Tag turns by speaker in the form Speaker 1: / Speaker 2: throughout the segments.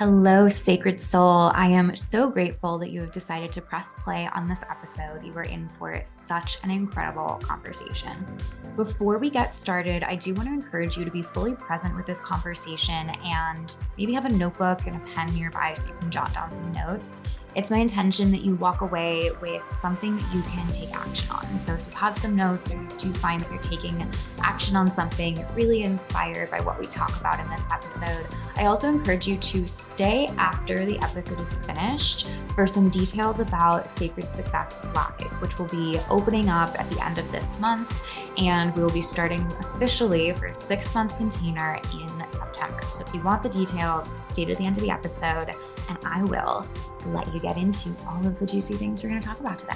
Speaker 1: Hello, Sacred Soul. I am so grateful that you have decided to press play on this episode. You are in for such an incredible conversation. Before we get started, I do want to encourage you to be fully present with this conversation and maybe have a notebook and a pen nearby so you can jot down some notes. It's my intention that you walk away with something that you can take action on. So if you have some notes or you do find that you're taking action on something, really inspired by what we talk about in this episode, I also encourage you to stay after the episode is finished for some details about Sacred Success Live, which will be opening up at the end of this month. And we will be starting officially for a six month container in September. So if you want the details, stay to the end of the episode and I will let you get into all of the juicy things we're going to talk about today.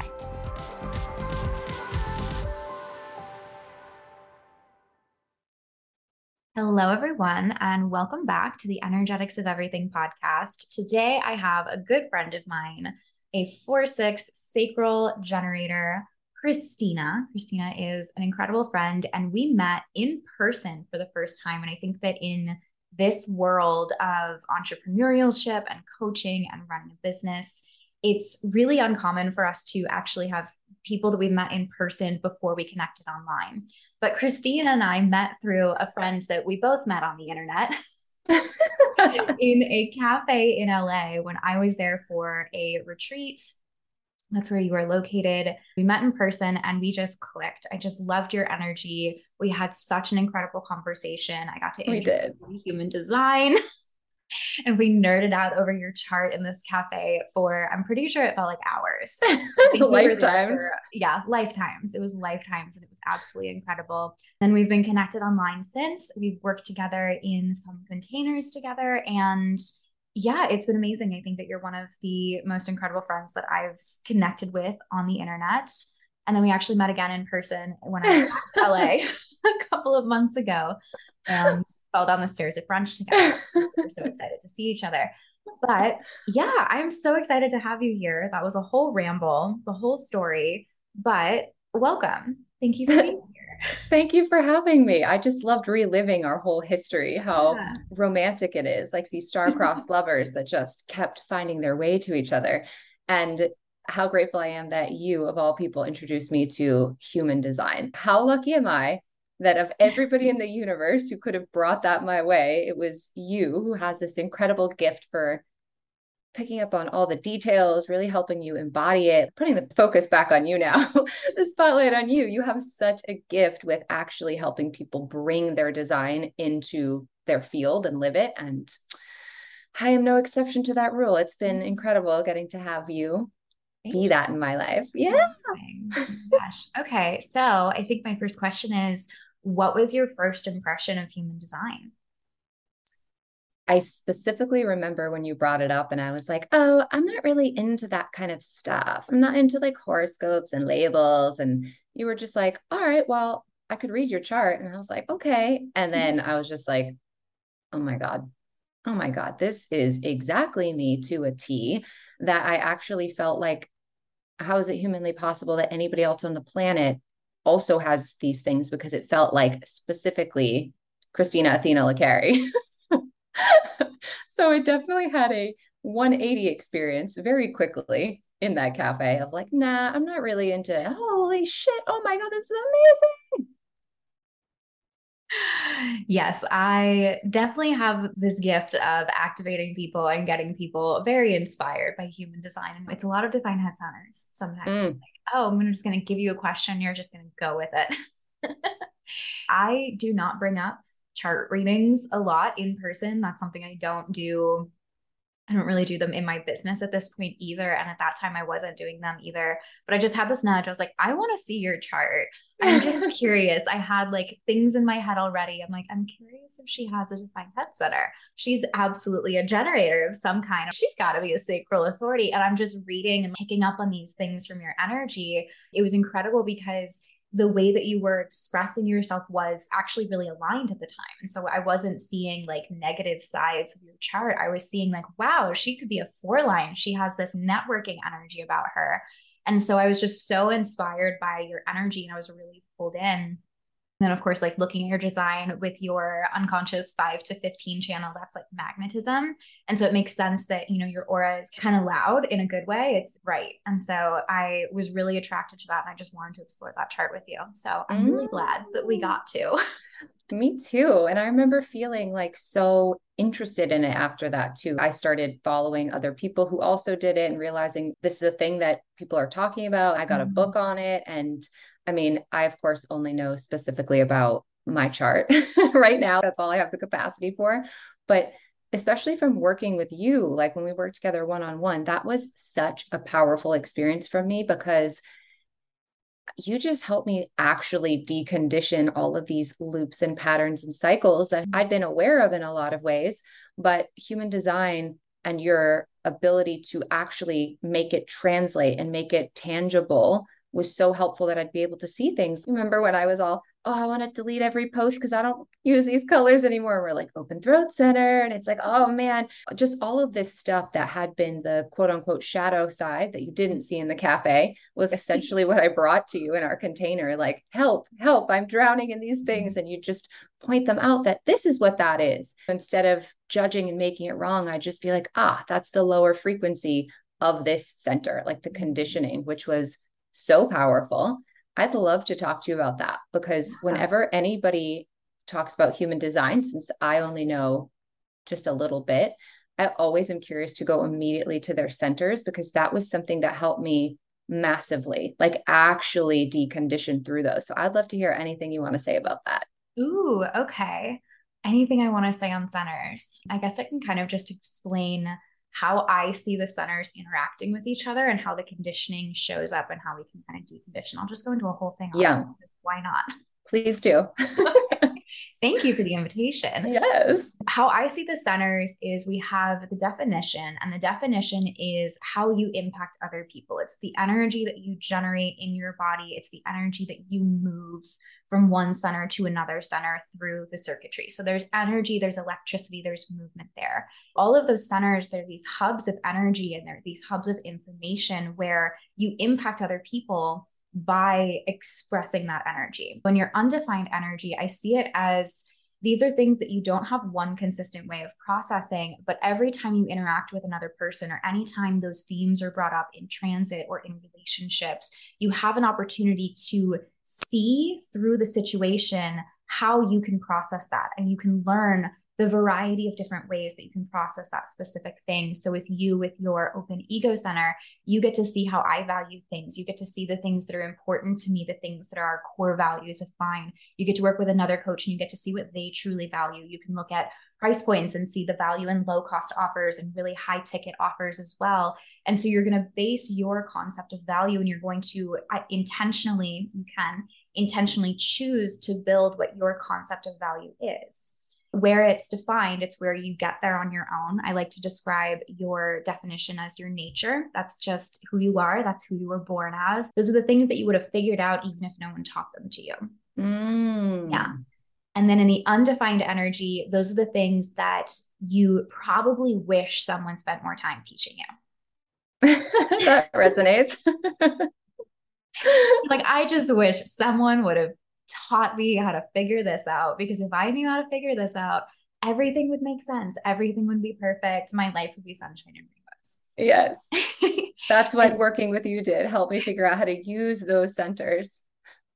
Speaker 1: Hello, everyone, and welcome back to the Energetics of Everything podcast. Today, I have a good friend of mine, a 4 6 sacral generator, Kristina. Kristina is an incredible friend, and we met in person for the first time. And I think that in this world of entrepreneurship and coaching and running a business, it's really uncommon for us to actually have people that we've met in person before we connected online. But Christine and I met through a friend that we both met on the internet in a cafe in LA when I was there for a retreat that's where you were located. We met in person and we just clicked. I just loved your energy. We had such an incredible conversation. I got to
Speaker 2: we did
Speaker 1: human design. and we nerded out over your chart in this cafe for I'm pretty sure it felt like hours.
Speaker 2: lifetimes.
Speaker 1: For, yeah, lifetimes. It was lifetimes and it was absolutely incredible. And we've been connected online since. We've worked together in some containers together and yeah, it's been amazing. I think that you're one of the most incredible friends that I've connected with on the internet. And then we actually met again in person when I went to LA a couple of months ago and fell down the stairs at brunch together. We're so excited to see each other. But yeah, I'm so excited to have you here. That was a whole ramble, the whole story. But welcome. Thank you for being here.
Speaker 2: Thank you for having me. I just loved reliving our whole history, how yeah. romantic it is, like these star-crossed lovers that just kept finding their way to each other. And how grateful I am that you, of all people, introduced me to human design. How lucky am I that of everybody in the universe who could have brought that my way, it was you who has this incredible gift for picking up on all the details, really helping you embody it, putting the focus back on you now, the spotlight on you. You have such a gift with actually helping people bring their design into their field and live it. And I am no exception to that rule. It's been mm-hmm. incredible getting to have you Thank be you. that in my life. Yeah.
Speaker 1: Oh gosh. Okay. So I think my first question is what was your first impression of human design?
Speaker 2: I specifically remember when you brought it up, and I was like, oh, I'm not really into that kind of stuff. I'm not into like horoscopes and labels. And you were just like, all right, well, I could read your chart. And I was like, okay. And mm-hmm. then I was just like, oh my God, oh my God, this is exactly me to a T that I actually felt like, how is it humanly possible that anybody else on the planet also has these things? Because it felt like specifically Kristina Athena LiCare. so I definitely had a 180 experience very quickly in that cafe of like, nah, I'm not really into it. Holy shit. Oh my God, this is amazing.
Speaker 1: Yes, I definitely have this gift of activating people and getting people very inspired by human design. It's a lot of defined head centers sometimes. Mm. Like, oh, I'm just going to give you a question. You're just going to go with it. I do not bring up chart readings a lot in person. That's something I don't do. I don't really do them in my business at this point either. And at that time, I wasn't doing them either. But I just had this nudge. I was like, I want to see your chart. I'm just curious. I had like things in my head already. I'm like, I'm curious if she has a defined head center. She's absolutely a generator of some kind. She's got to be a sacral authority. And I'm just reading and picking up on these things from your energy. It was incredible because the way that you were expressing yourself was actually really aligned at the time. And so I wasn't seeing like negative sides of your chart. I was seeing like, wow, she could be a four line. She has this networking energy about her. And so I was just so inspired by your energy and I was really pulled in. And then of course like looking at your design with your unconscious 5 to 15 channel that's like magnetism. And so it makes sense that you know your aura is kind of loud in a good way. It's right. And so i was really attracted to that and i just wanted to explore that chart with you. So i'm really glad that we mm. got to.
Speaker 2: Me too. And i remember feeling like so interested in it after that too. I started following other people who also did it and realizing this is a thing that people are talking about. I got mm-hmm. a book on it and I mean, I, of course, only know specifically about my chart right now. That's all I have the capacity for. But especially from working with you, like when we worked together one on one, that was such a powerful experience for me because you just helped me actually decondition all of these loops and patterns and cycles that mm-hmm. I'd been aware of in a lot of ways. But human design and your ability to actually make it translate and make it tangible was so helpful that I'd be able to see things. Remember when I was all, oh, I want to delete every post because I don't use these colors anymore. We're like open throat center. And it's like, oh man, just all of this stuff that had been the quote unquote shadow side that you didn't see in the cafe was essentially what I brought to you in our container. Like, help, help, I'm drowning in these things. And you just point them out that this is what that is. Instead of judging and making it wrong, I'd just be like, ah, that's the lower frequency of this center, like the conditioning, which was so powerful. I'd love to talk to you about that because whenever anybody talks about human design, since I only know just a little bit, I always am curious to go immediately to their centers because that was something that helped me massively, like actually decondition through those. So I'd love to hear anything you want to say about that.
Speaker 1: Ooh, okay. Anything I want to say on centers? I guess I can kind of just explain how I see the centers interacting with each other and how the conditioning shows up and how we can kind of decondition. I'll just go into a whole thing.
Speaker 2: yeah.
Speaker 1: Why not?
Speaker 2: Please do.
Speaker 1: Thank you for the invitation.
Speaker 2: Yes.
Speaker 1: How I see the centers is we have the definition, and the definition is how you impact other people. It's the energy that you generate in your body, it's the energy that you move from one center to another center through the circuitry. So there's energy, there's electricity, there's movement there. All of those centers, they're these hubs of energy and they're these hubs of information where you impact other people by expressing that energy. When you're undefined energy, I see it as these are things that you don't have one consistent way of processing, but every time you interact with another person or anytime those themes are brought up in transit or in relationships, you have an opportunity to see through the situation how you can process that and you can learn the variety of different ways that you can process that specific thing. So, with you, with your open ego center, you get to see how I value things. You get to see the things that are important to me, the things that are our core values of mine. You get to work with another coach and you get to see what they truly value. You can look at price points and see the value in low cost offers and really high ticket offers as well. And so, you're going to base your concept of value and you're going to intentionally, you can intentionally choose to build what your concept of value is where it's defined, it's where you get there on your own. I like to describe your definition as your nature. That's just who you are, that's who you were born as. Those are the things that you would have figured out even if no one taught them to you.
Speaker 2: Mm.
Speaker 1: Yeah. And then in the undefined energy, those are the things that you probably wish someone spent more time teaching you.
Speaker 2: that resonates.
Speaker 1: like, I just wish someone would have taught me how to figure this out because if I knew how to figure this out, everything would make sense. Everything would be perfect. My life would be sunshine and rainbows.
Speaker 2: Yes. That's what working with you did. Help me figure out how to use those centers.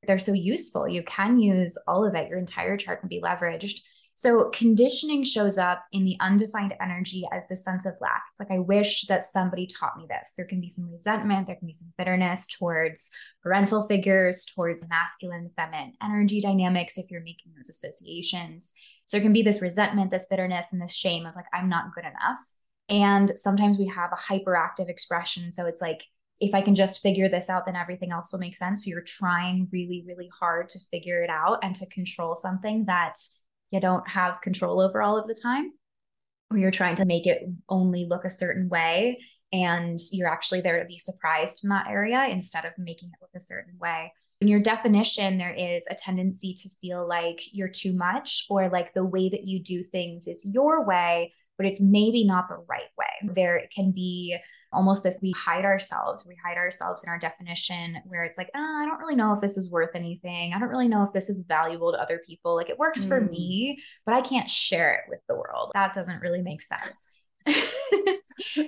Speaker 1: They're so useful. You can use all of it. Your entire chart can be leveraged so conditioning shows up in the undefined energy as the sense of lack. It's like, I wish that somebody taught me this. There can be some resentment, there can be some bitterness towards parental figures, towards masculine, feminine energy dynamics, if you're making those associations. So there can be this resentment, this bitterness, and this shame of like, I'm not good enough. And sometimes we have a hyperactive expression. So it's like, if I can just figure this out, then everything else will make sense. So you're trying really, really hard to figure it out and to control something that you don't have control over all of the time, or you're trying to make it only look a certain way and you're actually there to be surprised in that area instead of making it look a certain way. In your definition, there is a tendency to feel like you're too much or like the way that you do things is your way, but it's maybe not the right way. There can be almost this we hide ourselves we hide ourselves in our definition where it's like oh, i don't really know if this is worth anything i don't really know if this is valuable to other people like it works mm. for me but i can't share it with the world that doesn't really make sense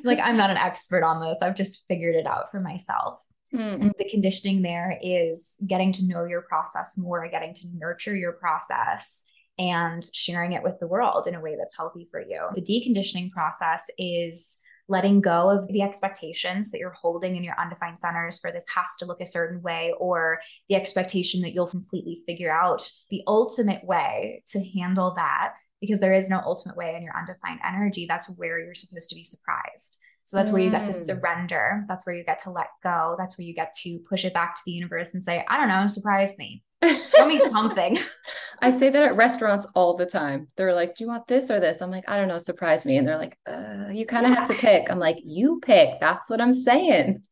Speaker 1: like i'm not an expert on this i've just figured it out for myself Mm. And the conditioning there is getting to know your process more, getting to nurture your process and sharing it with the world in a way that's healthy for you. The deconditioning process is letting go of the expectations that you're holding in your undefined centers for this has to look a certain way or the expectation that you'll completely figure out the ultimate way to handle that because there is no ultimate way in your undefined energy. That's where you're supposed to be surprised. So that's where you get to mm. surrender. That's where you get to let go. That's where you get to push it back to the universe and say i don't know surprise me Tell me something.
Speaker 2: I say that at restaurants all the time. They're like, "Do you want this or this?" I'm like, "I don't know, surprise me." And they're like, uh, "You kind of yeah. have to pick." I'm like, "You pick." That's what I'm saying.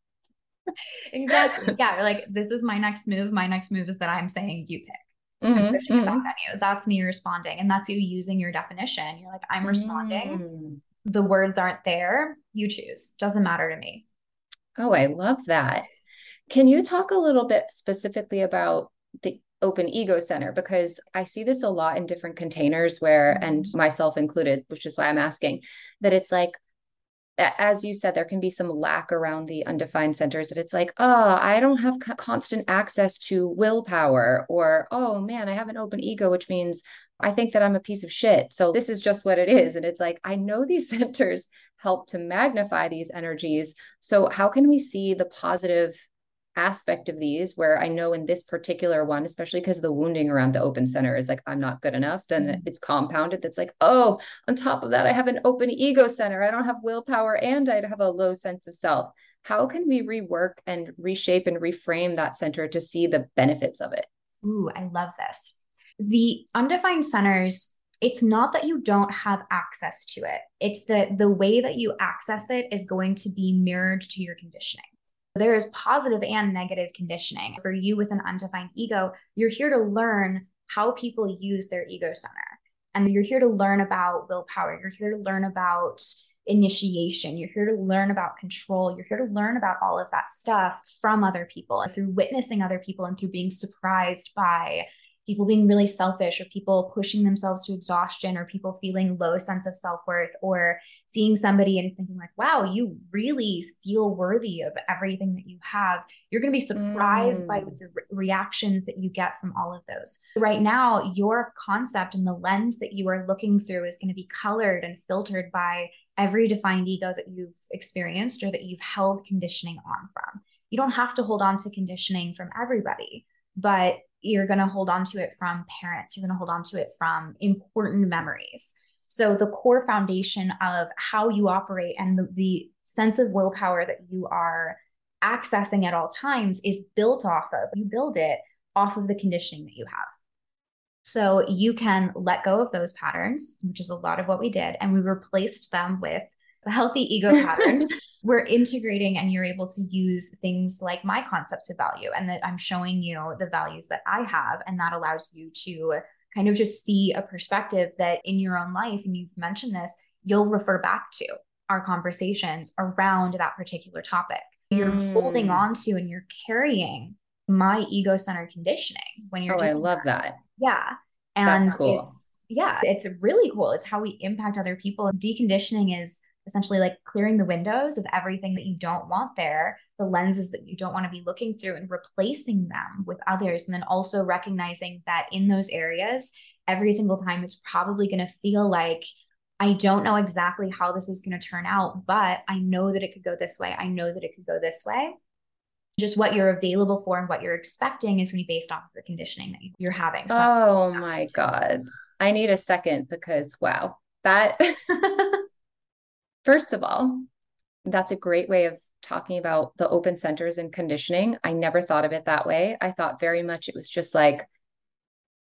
Speaker 1: exactly. Yeah, like this is my next move. My next move is that I'm saying you pick. Mm-hmm, pushing mm-hmm. back mm-hmm. on you. That's me responding, and that's you using your definition. You're like, I'm responding. Mm. The words aren't there. You choose. Doesn't matter to me.
Speaker 2: Oh, I love that. Can you talk a little bit specifically about the open ego center because I see this a lot in different containers where, and mm-hmm. myself included, which is why I'm asking, that it's like, as you said, there can be some lack around the undefined centers that it's like, oh, I don't have constant access to willpower, or oh man, I have an open ego, which means I think that I'm a piece of shit. So this is just what it is. And it's like, I know these centers help to magnify these energies. So how can we see the positive aspect of these where I know in this particular one, especially because the wounding around the open center is like, I'm not good enough, then mm-hmm. it's compounded. That's like, oh, on top of that, I have an open ego center. I don't have willpower and I have a low sense of self. How can we rework and reshape and reframe that center to see the benefits of it?
Speaker 1: Ooh, I love this. The undefined centers it's not that you don't have access to it it's that the way that you access it is going to be mirrored to your conditioning there is positive and negative conditioning. For you with an undefined ego, you're here to learn how people use their ego center. And you're here to learn about willpower. You're here to learn about initiation. You're here to learn about control. You're here to learn about all of that stuff from other people through witnessing other people and through being surprised by people being really selfish or people pushing themselves to exhaustion or people feeling low sense of self-worth or seeing somebody and thinking like wow you really feel worthy of everything that you have you're going to be surprised mm. by the re- reactions that you get from all of those. Right now your concept and the lens that you are looking through is going to be colored and filtered by every defined ego that you've experienced or that you've held conditioning on from. You don't have to hold on to conditioning from everybody but you're going to hold on to it from parents you're going to hold on to it from important memories so the core foundation of how you operate and the, the sense of willpower that you are accessing at all times is built off of you build it off of the conditioning that you have. So you can let go of those patterns which is a lot of what we did and we replaced them with the healthy ego patterns. We're integrating and you're able to use things like my concepts of value and that i'm showing you the values that i have and that allows you to kind of just see a perspective that in your own life and you've mentioned this you'll refer back to our conversations around that particular topic you're mm. holding on to and you're carrying my ego centered conditioning when you're
Speaker 2: oh i love that. that
Speaker 1: yeah and That's cool. yeah it's really cool it's how we impact other people deconditioning is essentially like clearing the windows of everything that you don't want there, the lenses that you don't want to be looking through, and replacing them with others. And then also recognizing that in those areas, every single time it's probably going to feel like, I don't know exactly how this is going to turn out, but I know that it could go this way. I know that it could go this way. Just what you're available for and what you're expecting is going to be based off of the conditioning that you're having.
Speaker 2: So oh my God. I need a second because wow, that First of all, that's a great way of talking about the open centers and conditioning. I never thought of it that way. I thought very much it was just like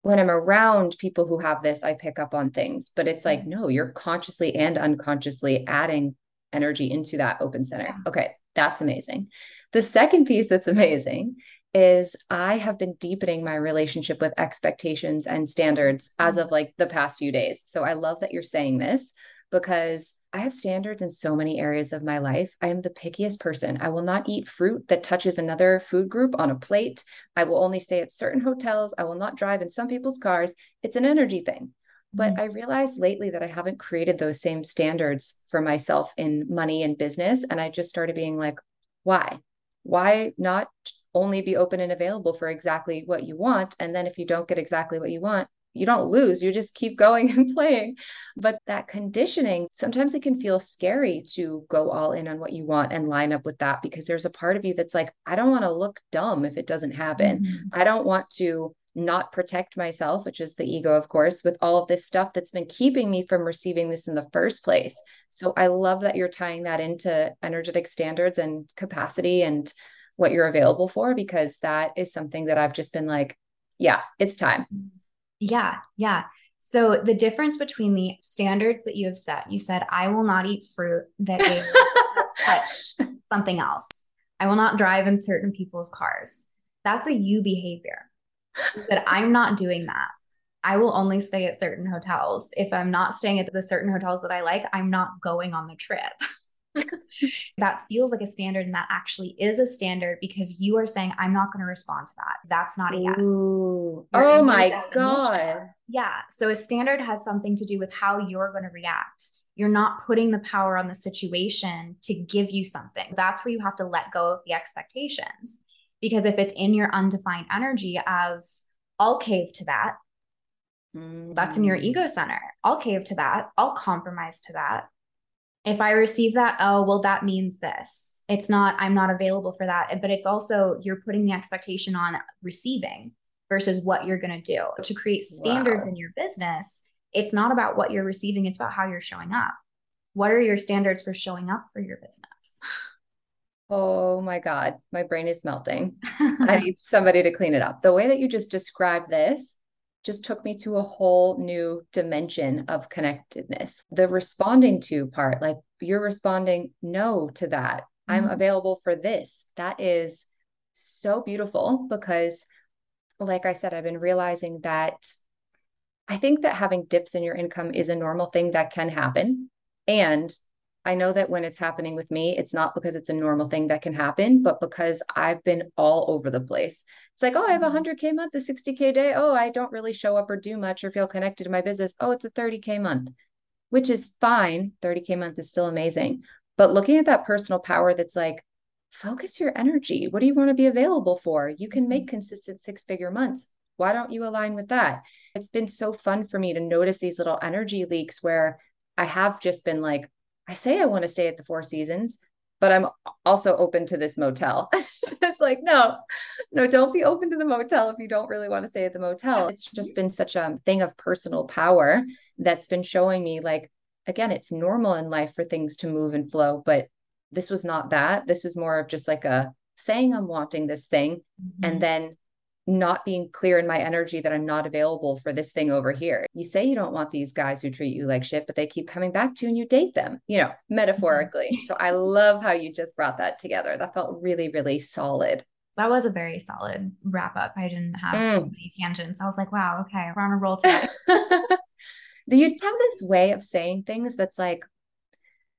Speaker 2: when I'm around people who have this, I pick up on things. But it's like, no, you're consciously and unconsciously adding energy into that open center. Okay, that's amazing. The second piece that's amazing is I have been deepening my relationship with expectations and standards as mm-hmm. of like the past few days. So I love that you're saying this because I have standards in so many areas of my life. I am the pickiest person. I will not eat fruit that touches another food group on a plate. I will only stay at certain hotels. I will not drive in some people's cars. It's an energy thing. But mm-hmm. I realized lately that I haven't created those same standards for myself in money and business. And I just started being like, why? Why not only be open and available for exactly what you want? And then if you don't get exactly what you want, you don't lose, you just keep going and playing. But that conditioning, sometimes it can feel scary to go all in on what you want and line up with that because there's a part of you that's like, I don't want to look dumb if it doesn't happen. Mm-hmm. I don't want to not protect myself, which is the ego, of course, with all of this stuff that's been keeping me from receiving this in the first place. So I love that you're tying that into energetic standards and capacity and what you're available for, because that is something that I've just been like, yeah, it's time.
Speaker 1: Yeah. Yeah. So the difference between the standards that you have set, you said, I will not eat fruit that has touched something else. I will not drive in certain people's cars. That's a you behavior that I'm not doing that. I will only stay at certain hotels. If I'm not staying at the certain hotels that I like, I'm not going on the trip. that feels like a standard and that actually is a standard because you are saying i'm not going to respond to that that's not a yes
Speaker 2: oh my god
Speaker 1: yeah so a standard has something to do with how you're going to react you're not putting the power on the situation to give you something that's where you have to let go of the expectations because if it's in your undefined energy of, I'll cave to that, mm. that's in your mm. ego center. I'll cave to that. I'll compromise to that. If I receive that, oh, well, that means this. It's not, I'm not available for that. But it's also, you're putting the expectation on receiving versus what you're going to do. To create standards wow. in your business, it's not about what you're receiving, it's about how you're showing up. What are your standards for showing up for your business?
Speaker 2: Oh my God, my brain is melting. I need somebody to clean it up. The way that you just described this just took me to a whole new dimension of connectedness. The responding to part, like you're responding no to that. Mm-hmm. I'm available for this. That is so beautiful because, like I said, I've been realizing that I think that having dips in your income is a normal thing that can happen. And I know that when it's happening with me, it's not because it's a normal thing that can happen, but because I've been all over the place. It's like, oh, I have a 100K mm-hmm. month, a 60K day. Oh, I don't really show up or do much or feel connected to my business. Oh, it's a 30K month, which is fine. 30K month is still amazing. But looking at that personal power that's like, focus your energy. What do you want to be available for? You can make mm-hmm. consistent six figure months. Why don't you align with that? It's been so fun for me to notice these little energy leaks where I have just been like, I say I want to stay at the Four Seasons, but I'm also open to this motel. it's like, no, no, don't be open to the motel if you don't really want to stay at the motel. It's just been such a thing of personal power that's been showing me, like, again, it's normal in life for things to move and flow, but this was not that. This was more of just like a saying I'm wanting this thing mm-hmm. and then not being clear in my energy that I'm not available for this thing over here. You say you don't want these guys who treat you like shit, but they keep coming back to you and you date them, you know, metaphorically. Mm-hmm. so I love how you just brought that together. That felt really, really solid.
Speaker 1: That was a very solid wrap up. I didn't have mm. too many tangents. I was like, wow, okay, we're on a roll today.
Speaker 2: Do you have this way of saying things that's like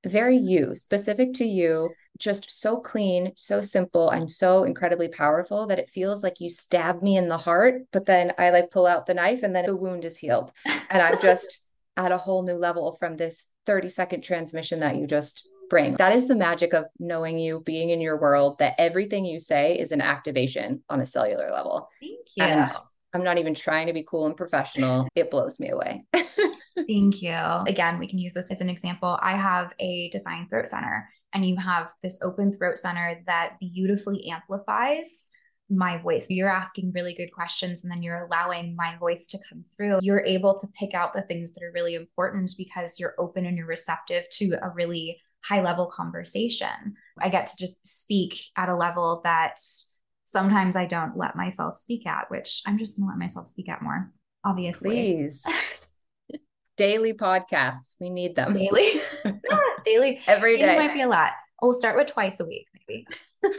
Speaker 2: very you, specific to you? Just so clean, so simple, and so incredibly powerful that it feels like you stab me in the heart, but then I like pull out the knife and then the wound is healed. And I'm just at a whole new level from this 30 second transmission that you just bring. That is the magic of knowing you, being in your world, that everything you say is an activation on a cellular level.
Speaker 1: Thank you. And
Speaker 2: I'm not even trying to be cool and professional. It blows me away.
Speaker 1: Thank you. Again, we can use this as an example. I have a defined throat center and you have this open throat center that beautifully amplifies my voice. You're asking really good questions and then you're allowing my voice to come through. You're able to pick out the things that are really important because you're open and you're receptive to a really high level conversation. I get to just speak at a level that sometimes I don't let myself speak at, which I'm just going to let myself speak at more, obviously.
Speaker 2: Please. Daily podcasts. We need them.
Speaker 1: Daily. daily
Speaker 2: every day
Speaker 1: might be a lot. We'll start with twice a week, maybe.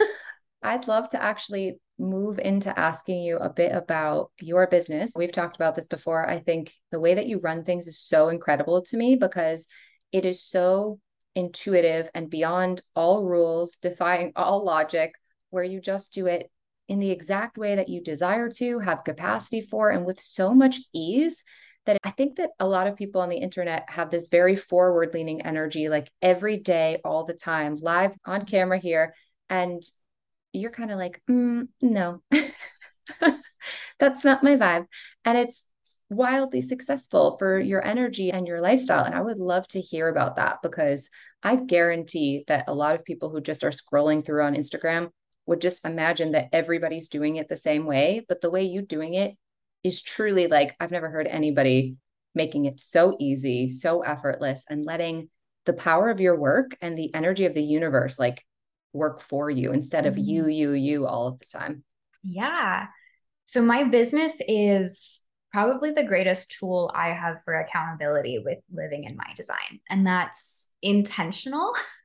Speaker 2: I'd love to actually move into asking you a bit about your business. We've talked about this before. I think the way that you run things is so incredible to me because it is so intuitive and beyond all rules, defying all logic, where you just do it in the exact way that you desire to, have capacity for, and with so much ease that I think that a lot of people on the internet have this very forward leaning energy, like every day, all the time, live on camera here. And you're kind of like, mm, no, that's not my vibe. And it's wildly successful for your energy and your lifestyle. And I would love to hear about that because I guarantee that a lot of people who just are scrolling through on Instagram would just imagine that everybody's doing it the same way. But the way you're doing it is truly like, I've never heard anybody making it so easy, so effortless, and letting the power of your work and the energy of the universe like work for you instead of you, mm-hmm. you, you all of the time.
Speaker 1: Yeah. So my business is probably the greatest tool I have for accountability with living in my design. And that's intentional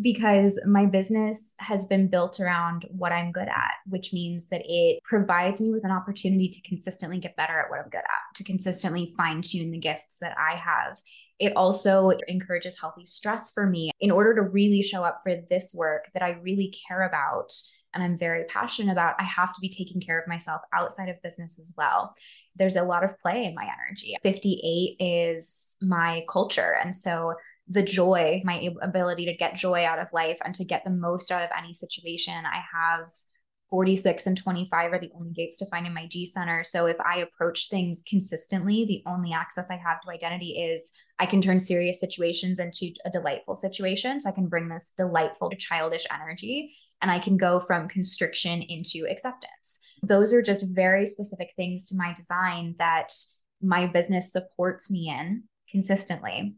Speaker 1: because my business has been built around what I'm good at, which means that it provides me with an opportunity to consistently get better at what I'm good at, to consistently fine tune the gifts that I have. It also encourages healthy stress for me in order to really show up for this work that I really care about and I'm very passionate about. I have to be taking care of myself outside of business as well there's a lot of play in my energy. 58 is my culture. And so the joy, my ability to get joy out of life and to get the most out of any situation. I have 46 and 25 are the only gates to find in my G center. So if I approach things consistently, the only access I have to identity is I can turn serious situations into a delightful situation. So I can bring this delightful childish energy and I can go from constriction into acceptance. Those are just very specific things to my design that my business supports me in consistently.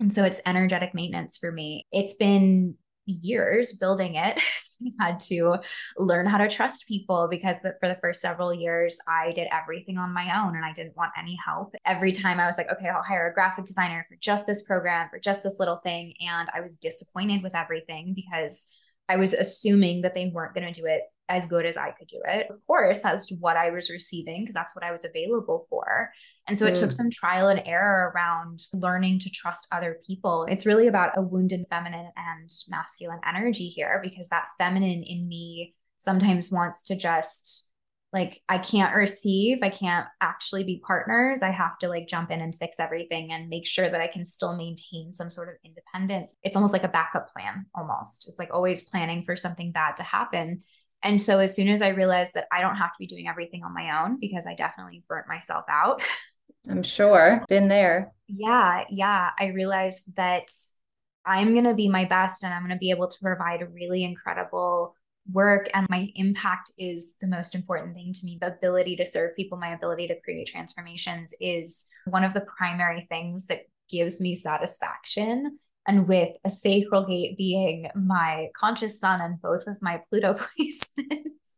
Speaker 1: And so it's energetic maintenance for me. It's been years building it. I had to learn how to trust people because the, for the first several years, I did everything on my own and I didn't want any help. Every time I was like, okay, I'll hire a graphic designer for just this program, for just this little thing. And I was disappointed with everything because I was assuming that they weren't going to do it as good as I could do it. Of course, that's what I was receiving because that's what I was available for. And so it mm. took some trial and error around learning to trust other people. It's really about a wounded feminine and masculine energy here because that feminine in me sometimes wants to just like I can't receive, I can't actually be partners. I have to like jump in and fix everything and make sure that I can still maintain some sort of independence. It's almost like a backup plan almost. It's like always planning for something bad to happen. And so as soon as I realized that I don't have to be doing everything on my own because I definitely burnt myself out
Speaker 2: I'm sure. Been there.
Speaker 1: Yeah. Yeah. I realized that I'm going to be my best and I'm going to be able to provide a really incredible work. And my impact is the most important thing to me. The ability to serve people, my ability to create transformations is one of the primary things that gives me satisfaction. And with a sacral gate being my conscious sun and both of my Pluto placements,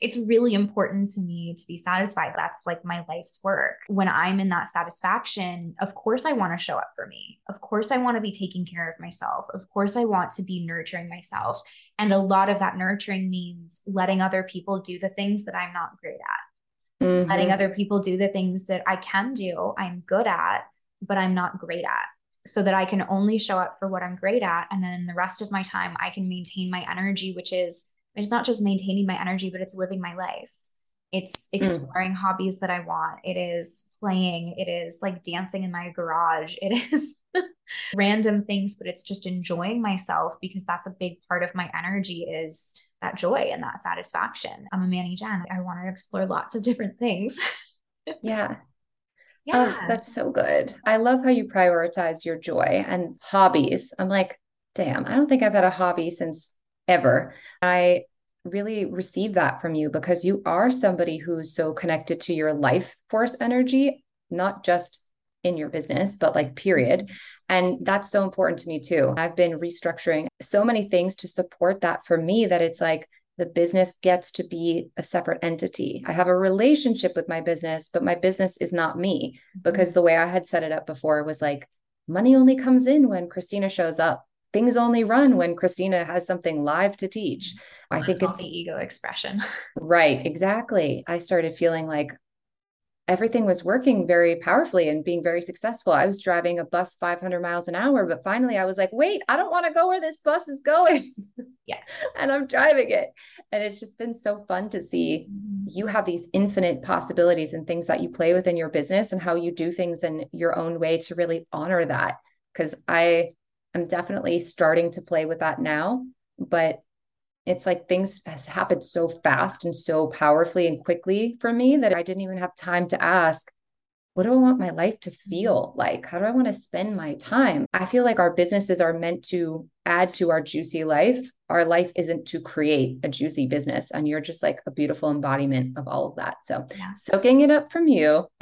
Speaker 1: it's really important to me to be satisfied. That's like my life's work. When I'm in that satisfaction, of course, I want to show up for me. Of course, I want to be taking care of myself. Of course, I want to be nurturing myself. And a lot of that nurturing means letting other people do the things that I'm not great at, mm-hmm. letting other people do the things that I can do, I'm good at, but I'm not great at so that I can only show up for what I'm great at. And then the rest of my time, I can maintain my energy, which is it's not just maintaining my energy, but it's living my life. It's mm. exploring mm. hobbies that I want. It is playing. It is like dancing in my garage. It is random things, but it's just enjoying myself because that's a big part of my energy is that joy and that satisfaction. I'm a Manny Jen. I want to explore lots of different things.
Speaker 2: yeah. Yeah. Oh, that's so good. I love how you prioritize your joy and hobbies. I'm like, damn, I don't think I've had a hobby since ever. I really receive that from you because you are somebody who's so connected to your life force energy, not just in your business, but like period. And that's so important to me too. I've been restructuring so many things to support that for me that it's like the business gets to be a separate entity. I have a relationship with my business, but my business is not me mm-hmm. because the way I had set it up before was like money only comes in when Kristina shows up things only run when Kristina has something live to teach. I think it's
Speaker 1: the ego expression.
Speaker 2: right, exactly. I started feeling like everything was working very powerfully and being very successful. I was driving a bus 500 miles an hour, but finally I was like, wait, I don't want to go where this bus is going.
Speaker 1: Yeah.
Speaker 2: and I'm driving it. And it's just been so fun to see you have these infinite possibilities and things that you play with in your business and how you do things in your own way to really honor that. Cause I am definitely starting to play with that now, but it's like things has happened so fast and so powerfully and quickly for me that I didn't even have time to ask, what do I want my life to mm-hmm. feel like? How do I want to spend my time? I feel like our businesses are meant to add to our juicy life. Our life isn't to create a juicy business. And you're just like a beautiful embodiment of all of that. So, yeah. soaking it up from you.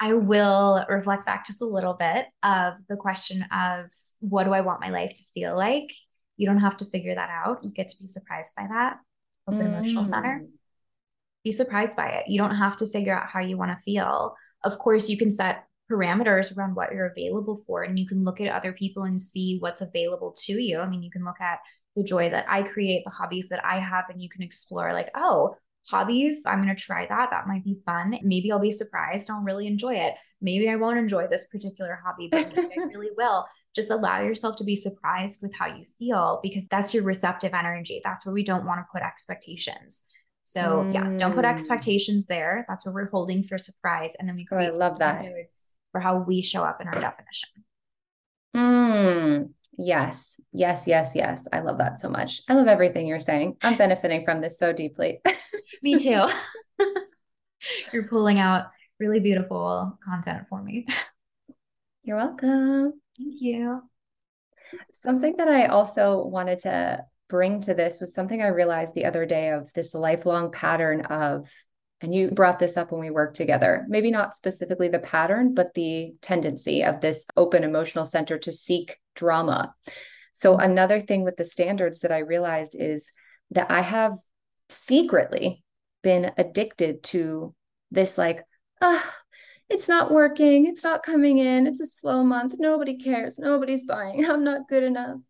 Speaker 1: I will reflect back just a little bit of the question of what do I want my life to feel like? You don't have to figure that out. You get to be surprised by that. Open mm. Emotional Center. Be surprised by it. You don't have to figure out how you want to feel. Of course, you can set parameters around what you're available for, and you can look at other people and see what's available to you. I mean, you can look at the joy that I create, the hobbies that I have, and you can explore, like, oh, hobbies, I'm going to try that. That might be fun. Maybe I'll be surprised. I'll really enjoy it. Maybe I won't enjoy this particular hobby, but maybe I really will just allow yourself to be surprised with how you feel because that's your receptive energy. That's where we don't want to put expectations. So mm. yeah, don't put mm. expectations there. That's where we're holding for surprise. And then we
Speaker 2: create oh, I love that
Speaker 1: for how we show up in our definition.
Speaker 2: Mm. Yes, yes, yes, yes. I love that so much. I love everything you're saying. I'm benefiting from this so deeply.
Speaker 1: me too. you're pulling out really beautiful content for me.
Speaker 2: You're welcome.
Speaker 1: Thank you.
Speaker 2: Something that I also wanted to bring to this was something I realized the other day of this lifelong pattern of, and you brought this up when we worked together, maybe not specifically the pattern, but the tendency of this open emotional center to seek drama. So, another thing with the standards that I realized is that I have secretly been addicted to this, like, ah, it's not working. It's not coming in. It's a slow month. Nobody cares. Nobody's buying. I'm not good enough.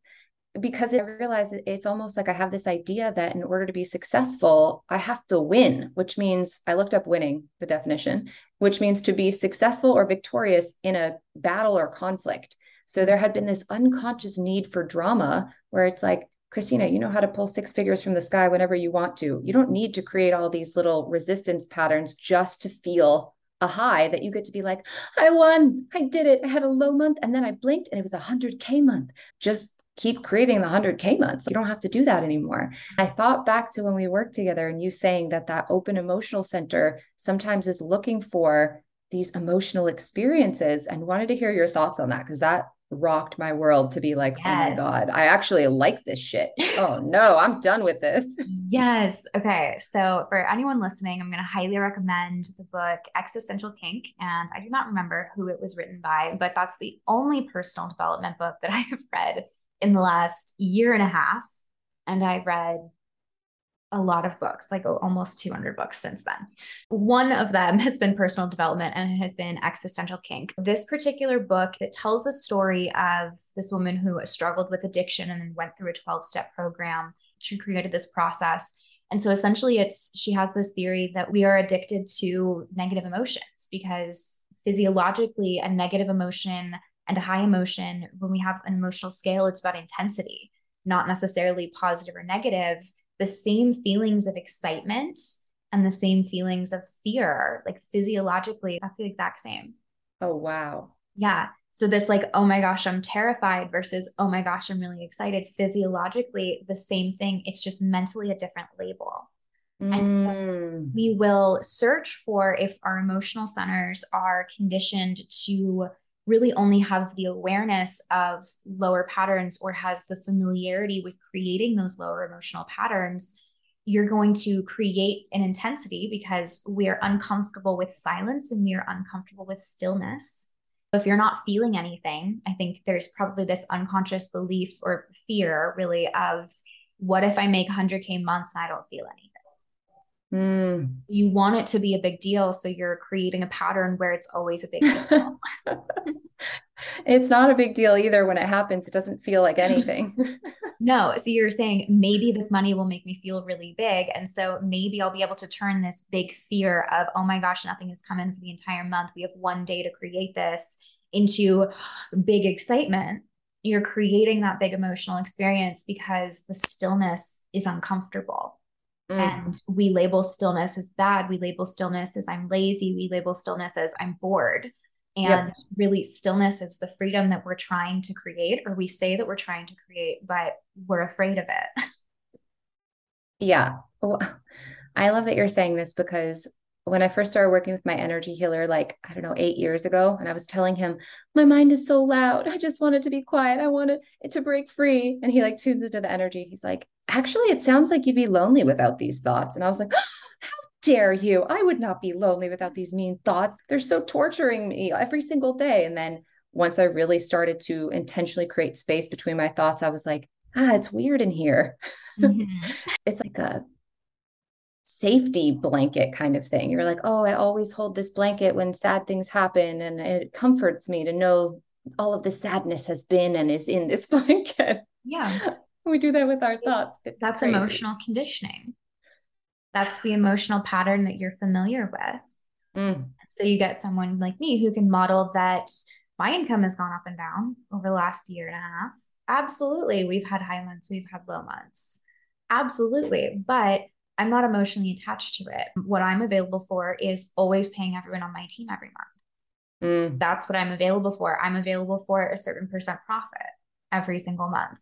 Speaker 2: Because I realize that it's almost like I have this idea that in order to be successful, I have to win, which means I looked up winning, the definition, which means to be successful or victorious in a battle or conflict. So there had been this unconscious need for drama where it's like, Kristina, you know how to pull six figures from the sky whenever you want to. You don't need to create all these little resistance patterns just to feel a high that you get to be like, I won, I did it. I had a low month and then I blinked and it was a 100K month. Just keep creating the 100K months. You don't have to do that anymore. I thought back to when we worked together and you saying that that open emotional center sometimes is looking for these emotional experiences and wanted to hear your thoughts on that because that rocked my world to be like, yes. oh my God, I actually like this shit. oh no, I'm done with this.
Speaker 1: Yes. Okay. So for anyone listening, I'm going to highly recommend the book Existential Kink. And I do not remember who it was written by, but that's the only personal development book that I have read in the last year and a half. And I've read a lot of books, like almost 200 books since then. One of them has been personal development and it has been existential kink. This particular book it tells the story of this woman who struggled with addiction and then went through a 12 step program. She created this process. And so essentially it's she has this theory that we are addicted to negative emotions because physiologically a negative emotion and a high emotion when we have an emotional scale it's about intensity, not necessarily positive or negative the same feelings of excitement and the same feelings of fear, like physiologically, that's the exact same.
Speaker 2: Oh, wow.
Speaker 1: Yeah. So, this, like, oh my gosh, I'm terrified versus, oh my gosh, I'm really excited, physiologically, the same thing. It's just mentally a different label. And so mm. we will search for if our emotional centers are conditioned to really only have the awareness of lower patterns or has the familiarity with creating those lower emotional patterns, you're going to create an intensity because we're uncomfortable with silence and we're uncomfortable with stillness. If you're not feeling anything, I think there's probably this unconscious belief or fear really of what if I make 100K months and I don't feel anything? Mm. You want it to be a big deal. So you're creating a pattern where it's always a big deal.
Speaker 2: it's not a big deal either when it happens. It doesn't feel like anything.
Speaker 1: No. So you're saying maybe this money will make me feel really big. And so maybe I'll be able to turn this big fear of, oh my gosh, nothing has come in for the entire month. We have one day to create this into big excitement. You're creating that big emotional experience because the stillness is uncomfortable. Mm. And we label stillness as bad. We label stillness as I'm lazy. We label stillness as I'm bored. And yep. really, stillness is the freedom that we're trying to create, or we say that we're trying to create, but we're afraid of it.
Speaker 2: yeah. Well, I love that you're saying this because when I first started working with my energy healer, like, I don't know, eight years ago, and I was telling him, my mind is so loud. I just want it to be quiet. I want it to break free. And he like tunes into the energy. He's like, actually, it sounds like you'd be lonely without these thoughts. And I was like, how dare you? I would not be lonely without these mean thoughts. They're so torturing me every single day. And then once I really started to intentionally create space between my thoughts, I was like, ah, it's weird in here. Mm-hmm. it's like a safety blanket kind of thing. You're like, oh, I always hold this blanket when sad things happen. And it comforts me to know all of the sadness has been and is in this blanket.
Speaker 1: Yeah.
Speaker 2: we do that with our thoughts.
Speaker 1: It's That's crazy. emotional conditioning. That's the emotional pattern that you're familiar with. Mm. So you get someone like me who can model that my income has gone up and down over the last year and a half. Absolutely. We've had high months, we've had low months. Absolutely. But I'm not emotionally attached to it. What I'm available for is always paying everyone on my team every month. Mm. That's what I'm available for. I'm available for a certain percent profit every single month.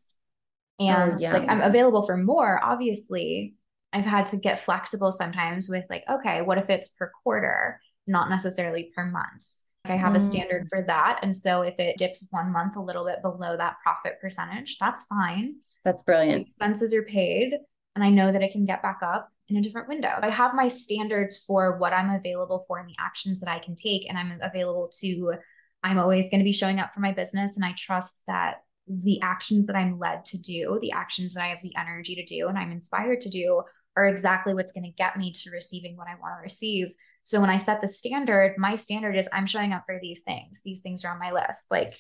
Speaker 1: Oh, and oh, yeah. like I'm available for more, obviously. I've had to get flexible sometimes with like, okay, what if it's per quarter, not necessarily per month? Like I have mm. a standard for that. And so if it dips one month a little bit below that profit percentage, that's fine.
Speaker 2: That's brilliant.
Speaker 1: expenses are paid and I know that I can get back up in a different window. I have my standards for what I'm available for and the actions that I can take. And I'm available to, I'm always going to be showing up for my business. And I trust that the actions that I'm led to do, the actions that I have the energy to do, and I'm inspired to do are exactly what's going to get me to receiving what I want to receive. So when I set the standard, my standard is I'm showing up for these things. These things are on my list. Like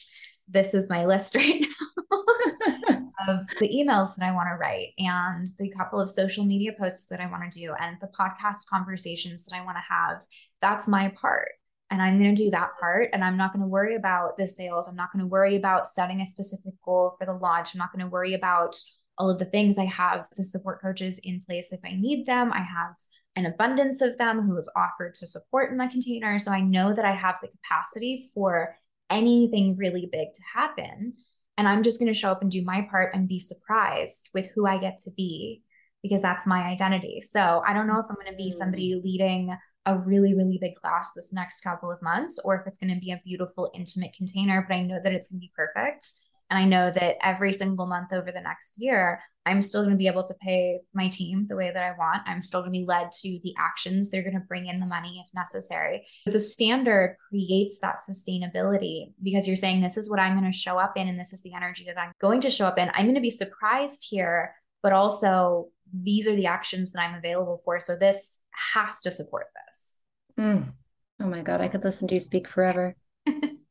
Speaker 1: this is my list right now of the emails that I want to write and the couple of social media posts that I want to do and the podcast conversations that I want to have. That's my part. And I'm going to do that part. And I'm not going to worry about the sales. I'm not going to worry about setting a specific goal for the launch. I'm not going to worry about all of the things. I have the support coaches in place if I need them. I have an abundance of them who have offered to support in my container. So I know that I have the capacity for anything really big to happen. And I'm just going to show up and do my part and be surprised with who I get to be because that's my identity. So I don't know if I'm going to be mm. somebody leading a really, really big class this next couple of months or if it's going to be a beautiful, intimate container, but I know that it's going to be perfect. And I know that every single month over the next year, I'm still going to be able to pay my team the way that I want. I'm still going to be led to the actions. They're going to bring in the money if necessary. The standard creates that sustainability because you're saying, this is what I'm going to show up in, and this is the energy that I'm going to show up in. I'm going to be surprised here, but also these are the actions that I'm available for. So this has to support this.
Speaker 2: Mm. Oh my God, I could listen to you speak forever.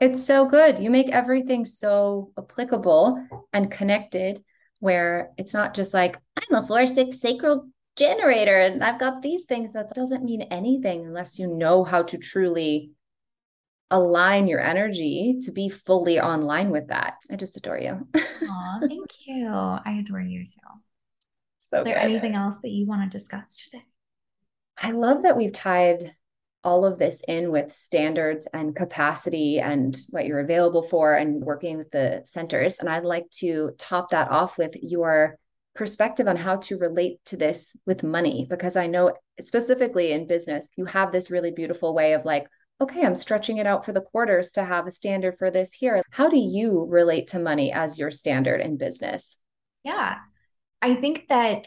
Speaker 2: it's so good. You make everything so applicable and connected where it's not just like i'm a four six sacral generator and i've got these things. That doesn't mean anything unless you know how to truly align your energy to be fully online with that. I just adore you.
Speaker 1: Aw, thank you. I adore you too. So is there good. anything else that you want to discuss today?
Speaker 2: I love that we've tied all of this in with standards and capacity and what you're available for and working with the centers. And I'd like to top that off with your perspective on how to relate to this with money, because I know specifically in business, you have this really beautiful way of like, okay, I'm stretching it out for the quarters to have a standard for this here. How do you relate to money as your standard in business?
Speaker 1: Yeah. I think that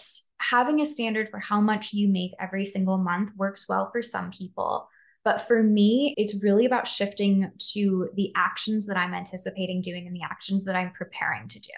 Speaker 1: having a standard for how much you make every single month works well for some people. But for me, it's really about shifting to the actions that I'm anticipating doing and the actions that I'm preparing to do.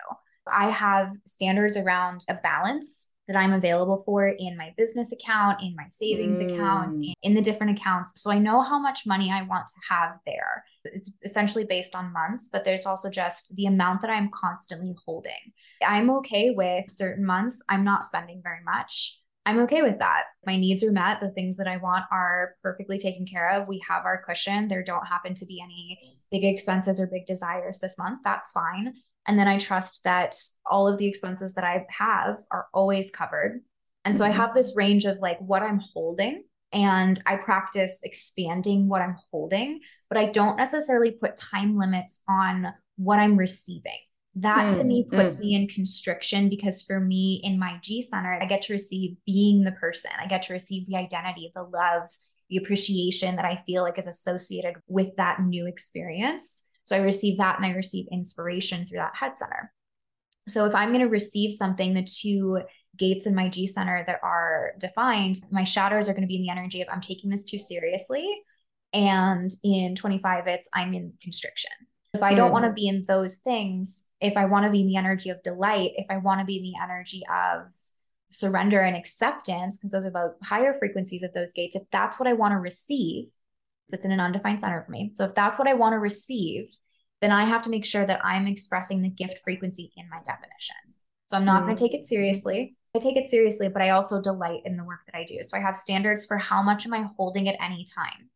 Speaker 1: I have standards around a balance that I'm available for in my business account, in my savings mm. accounts, in, in the different accounts. So I know how much money I want to have there. It's essentially based on months, but there's also just the amount that I'm constantly holding. I'm okay with certain months, I'm not spending very much. I'm okay with that. My needs are met. The things that I want are perfectly taken care of. We have our cushion. There don't happen to be any big expenses or big desires this month. That's fine. And then I trust that all of the expenses that I have are always covered. And so mm-hmm. I have this range of like what I'm holding and I practice expanding what I'm holding, but I don't necessarily put time limits on what I'm receiving. That mm, to me puts mm. me in constriction because for me in my G center, I get to receive being the person. I get to receive the identity, the love, the appreciation that I feel like is associated with that new experience. So I receive that and I receive inspiration through that head center. So if I'm going to receive something, the two gates in my G center that are defined, my shadows are going to be in the energy of I'm taking this too seriously. And in 25, it's I'm in constriction. If I don't mm. want to be in those things, if I want to be in the energy of delight, if I want to be in the energy of surrender and acceptance, because those are the higher frequencies of those gates, if that's what I want to receive, it's in an undefined center for me. So if that's what I want to receive, then I have to make sure that I'm expressing the gift frequency in my definition. So I'm not mm. going to take it seriously. I take it seriously, but I also delight in the work that I do. So I have standards for how much am I holding at any time?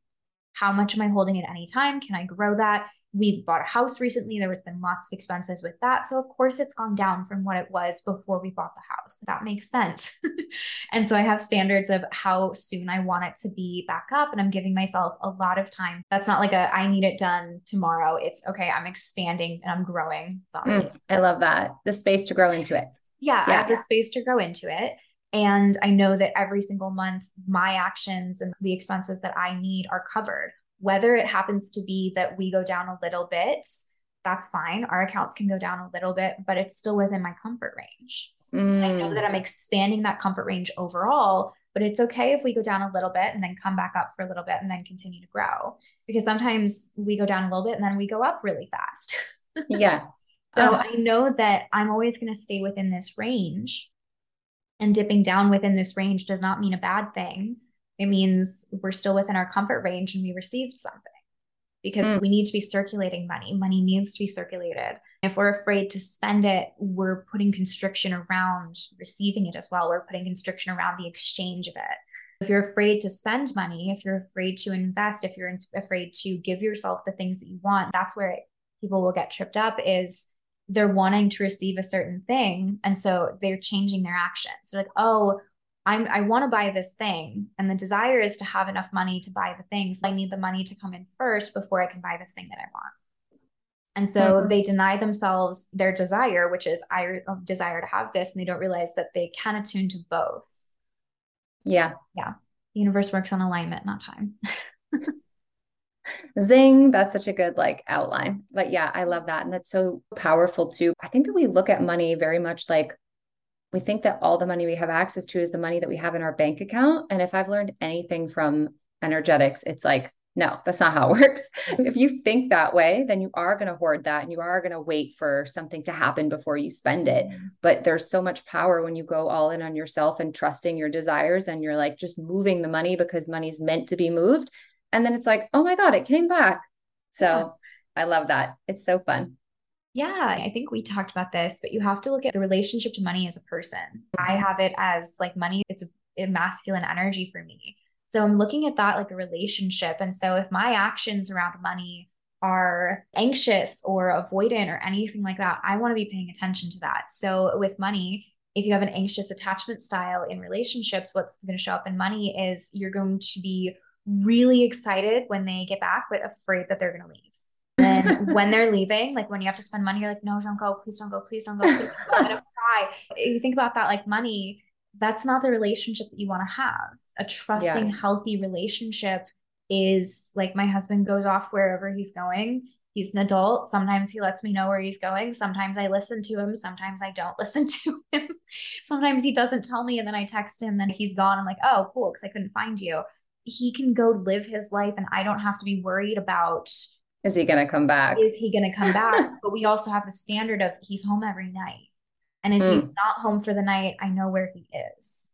Speaker 1: How much am I holding at any time? Can I grow that? We bought a house recently. There has been lots of expenses with that. So, of course, it's gone down from what it was before we bought the house. That makes sense. and so, I have standards of how soon I want it to be back up. And I'm giving myself a lot of time. That's not like a I need it done tomorrow. It's okay, I'm expanding and I'm growing.
Speaker 2: Mm, I love that. The space to grow into it.
Speaker 1: Yeah, yeah. The space to grow into it. And I know that every single month, my actions and the expenses that I need are covered whether it happens to be that we go down a little bit, that's fine. Our accounts can go down a little bit, but it's still within my comfort range. Mm. I know that I'm expanding that comfort range overall, but it's okay if we go down a little bit and then come back up for a little bit and then continue to grow because sometimes we go down a little bit and then we go up really fast.
Speaker 2: yeah.
Speaker 1: So uh, I know that I'm always going to stay within this range and dipping down within this range does not mean a bad thing it means we're still within our comfort range and we received something because mm. we need to be circulating money. Money needs to be circulated. If we're afraid to spend it, we're putting constriction around receiving it as well. We're putting constriction around the exchange of it. If you're afraid to spend money, if you're afraid to invest, if you're afraid to give yourself the things that you want, that's where it, people will get tripped up is they're wanting to receive a certain thing. And so they're changing their actions. So like, oh, I'm I want to buy this thing and the desire is to have enough money to buy the thing. So I need the money to come in first before I can buy this thing that I want. And so mm-hmm. they deny themselves their desire, which is I desire to have this, and they don't realize that they can attune to both.
Speaker 2: Yeah.
Speaker 1: Yeah. The universe works on alignment, not time.
Speaker 2: Zing, that's such a good like outline. But yeah, I love that. And that's so powerful too. I think that we look at money very much like we think that all the money we have access to is the money that we have in our bank account. And if I've learned anything from energetics, it's like, no, that's not how it works. if you think that way, then you are going to hoard that and you are going to wait for something to happen before you spend it. Mm-hmm. But there's so much power when you go all in on yourself and trusting your desires and you're like just moving the money because money's meant to be moved. And then it's like, oh my God, it came back. So yeah. I love that. It's so fun.
Speaker 1: Yeah, I think we talked about this, but you have to look at the relationship to money as a person. I have it as like money, it's a masculine energy for me. So I'm looking at that like a relationship. And so if my actions around money are anxious or avoidant or anything like that, I want to be paying attention to that. So with money, if you have an anxious attachment style in relationships, what's going to show up in money is you're going to be really excited when they get back, but afraid that they're going to leave then when they're leaving, like when you have to spend money, you're like, no, don't go, please don't go, please don't go, please don't go. I'm gonna cry. You think about that, like money, that's not the relationship that you want to have. A trusting, yeah. healthy relationship is like my husband goes off wherever he's going. He's an adult. Sometimes he lets me know where he's going. Sometimes I listen to him. Sometimes I don't listen to him. Sometimes he doesn't tell me and then I text him, then he's gone. I'm like, oh, cool, because I couldn't find you. He can go live his life and I don't have to be worried about
Speaker 2: is he going to come back?
Speaker 1: Is he going to come back? but we also have the standard of he's home every night. And if mm. he's not home for the night, I know where he is.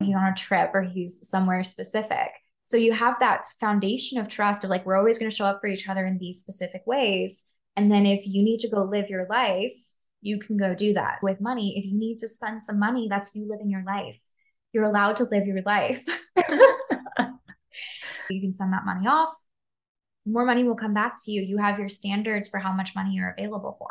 Speaker 1: He's on a trip or he's somewhere specific. So you have that foundation of trust of like, we're always going to show up for each other in these specific ways. And then if you need to go live your life, you can go do that with money. If you need to spend some money, that's you living your life. You're allowed to live your life. you can send that money off. More money will come back to you. You have your standards for how much money you're available for.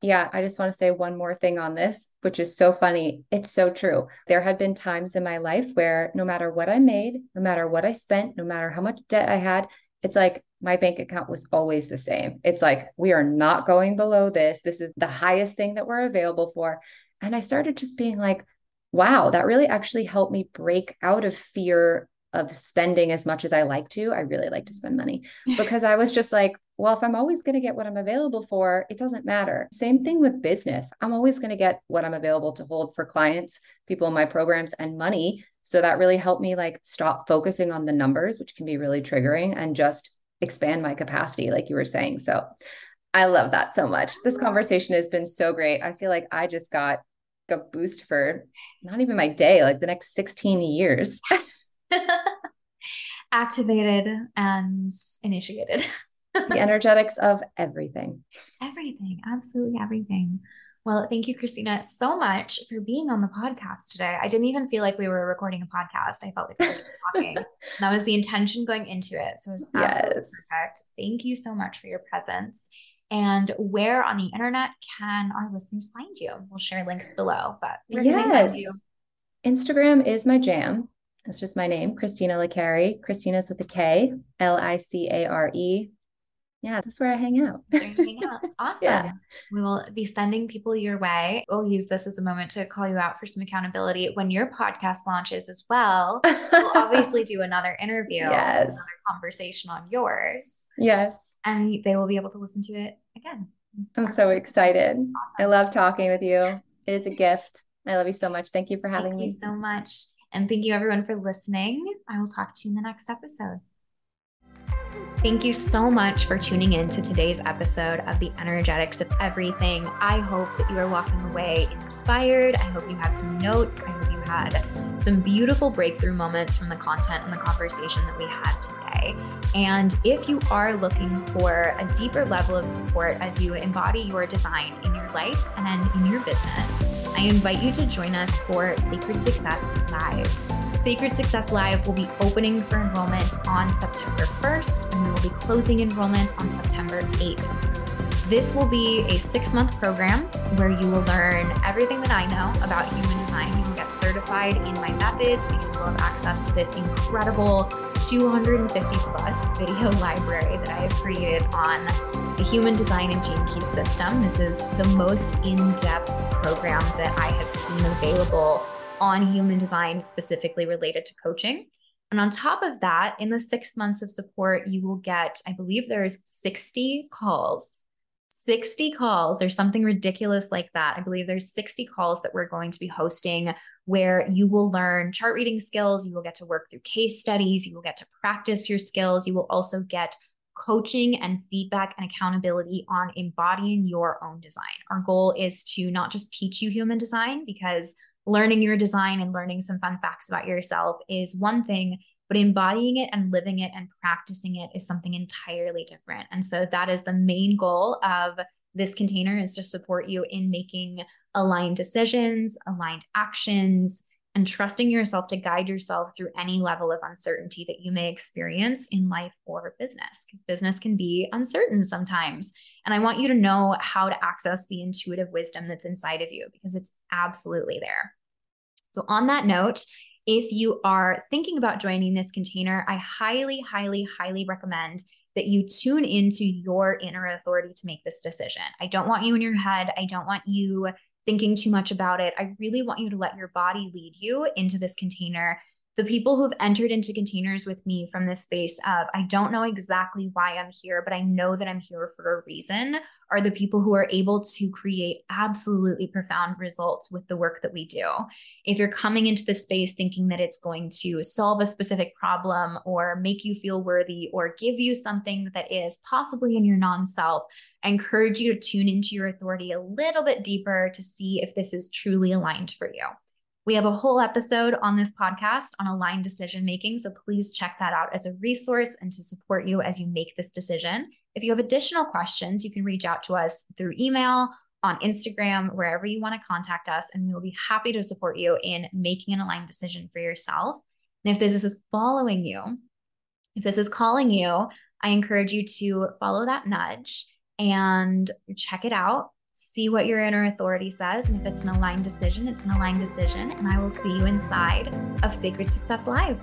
Speaker 2: Yeah, I just want to say one more thing on this, which is so funny. It's so true. There had been times in my life where no matter what I made, no matter what I spent, no matter how much debt I had, it's like my bank account was always the same. It's like, we are not going below this. This is the highest thing that we're available for. And I started just being like, wow, that really actually helped me break out of fear of spending as much as I like to. I really like to spend money because I was just like, well, if I'm always going to get what I'm available for, it doesn't matter. Same thing with business. I'm always going to get what I'm available to hold for clients, people in my programs, and money. So that really helped me like stop focusing on the numbers, which can be really triggering, and just expand my capacity, like you were saying. So I love that so much. This conversation has been so great. I feel like I just got a boost for not even my day, like the next 16 years.
Speaker 1: Activated and initiated
Speaker 2: the energetics of everything.
Speaker 1: Everything, absolutely everything. Well, thank you, Kristina, so much for being on the podcast today. I didn't even feel like we were recording a podcast. I felt like we were talking. that was the intention going into it. So it was absolutely yes. perfect. Thank you so much for your presence. And where on the internet can our listeners find you? We'll share links below, but
Speaker 2: yes. Instagram is my jam. It's just my name, Kristina LiCare. Kristina's with a K, L I C A R E yeah, that's where I hang out. hang
Speaker 1: out. Awesome. Yeah. We will be sending people your way. We'll use this as a moment to call you out for some accountability when your podcast launches as well. we'll obviously do another interview, yes. another conversation on yours.
Speaker 2: Yes.
Speaker 1: And they will be able to listen to it again.
Speaker 2: I'm so excited. Awesome. I love talking with you. It is a gift. I love you so much. Thank you for having
Speaker 1: thank
Speaker 2: me.
Speaker 1: Thank you so much. And thank you everyone for listening. I will talk to you in the next episode. Thank you so much for tuning in to today's episode of The Energetics of Everything. I hope that you are walking away inspired. I hope you have some notes. I hope you had some beautiful breakthrough moments from the content and the conversation that we had today. And if you are looking for a deeper level of support as you embody your design in your life and in your business, I invite you to join us for Sacred Success Live. Sacred Success Live will be opening for enrollment on September 1st, and we will be closing enrollment on September 8th. This will be a six month program where you will learn everything that I know about human design. You will get certified in my methods because you'll have access to this incredible 250 plus video library that I have created on the human design and gene key system. This is the most in depth program that I have seen available on human design specifically related to coaching. And on top of that, in the six months of support, you will get, I believe there's 60 calls, 60 calls or something ridiculous like that. I believe there's 60 calls that we're going to be hosting where you will learn chart reading skills. You will get to work through case studies. You will get to practice your skills. You will also get coaching and feedback and accountability on embodying your own design. Our goal is to not just teach you human design because learning your design and learning some fun facts about yourself is one thing, but embodying it and living it and practicing it is something entirely different. And so that is the main goal of this container is to support you in making aligned decisions, aligned actions, and trusting yourself to guide yourself through any level of uncertainty that you may experience in life or business, because business can be uncertain sometimes. And I want you to know how to access the intuitive wisdom that's inside of you because it's absolutely there. So, on that note, if you are thinking about joining this container, I highly, highly, highly recommend that you tune into your inner authority to make this decision. I don't want you in your head. I don't want you thinking too much about it. I really want you to let your body lead you into this container the people who've entered into containers with me from this space of I don't know exactly why I'm here, but I know that I'm here for a reason are the people who are able to create absolutely profound results with the work that we do. If you're coming into the space thinking that it's going to solve a specific problem or make you feel worthy or give you something that is possibly in your non self, I encourage you to tune into your authority a little bit deeper to see if this is truly aligned for you. We have a whole episode on this podcast on aligned decision making. So please check that out as a resource and to support you as you make this decision. If you have additional questions, you can reach out to us through email, on Instagram, wherever you want to contact us, and we will be happy to support you in making an aligned decision for yourself. And if this is following you, if this is calling you, I encourage you to follow that nudge and check it out see what your inner authority says. And if it's an aligned decision, it's an aligned decision. And I will see you inside of Sacred Success Live.